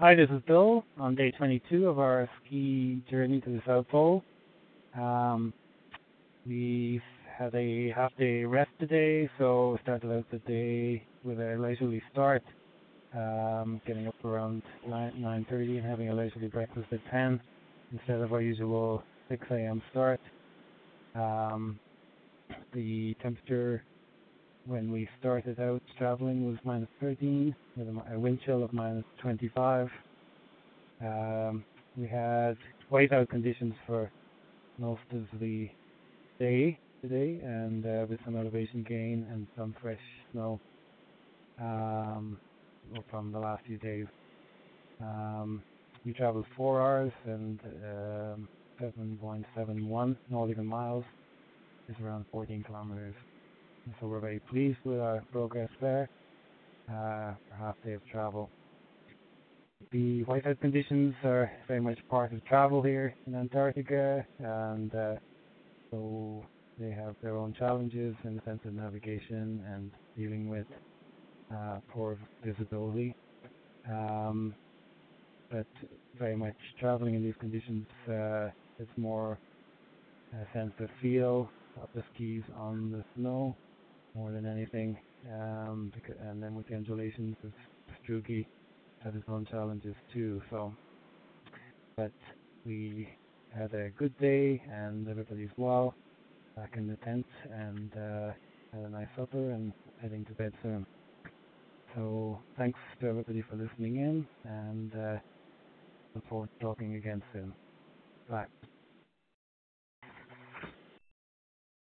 Hi, this is Bill on day 22 of our ski journey to the South Pole. Um, we had a half day rest today, so started out the day with a leisurely start, um, getting up around 9, 9.30 and having a leisurely breakfast at 10 instead of our usual 6 a.m. start. Um, the temperature when we started out traveling was minus 13 with a wind chill of minus 25. Um, we had whiteout conditions for most of the day today and uh, with some elevation gain and some fresh snow um, from the last few days. Um, we traveled four hours and um, 7.71 nautical miles is around 14 kilometers. So we're very pleased with our progress there uh, half day of travel. The whiteout conditions are very much part of travel here in Antarctica, and uh, so they have their own challenges in the sense of navigation and dealing with uh, poor visibility. Um, but very much traveling in these conditions, uh, it's more a sense of feel of the skis on the snow more than anything. Um, because, and then with the undulations, sastrugi has its own challenges too. So, but we had a good day and everybody's well back in the tent and uh, had a nice supper and heading to bed soon. So thanks to everybody for listening in and uh, look forward to talking again soon. Bye.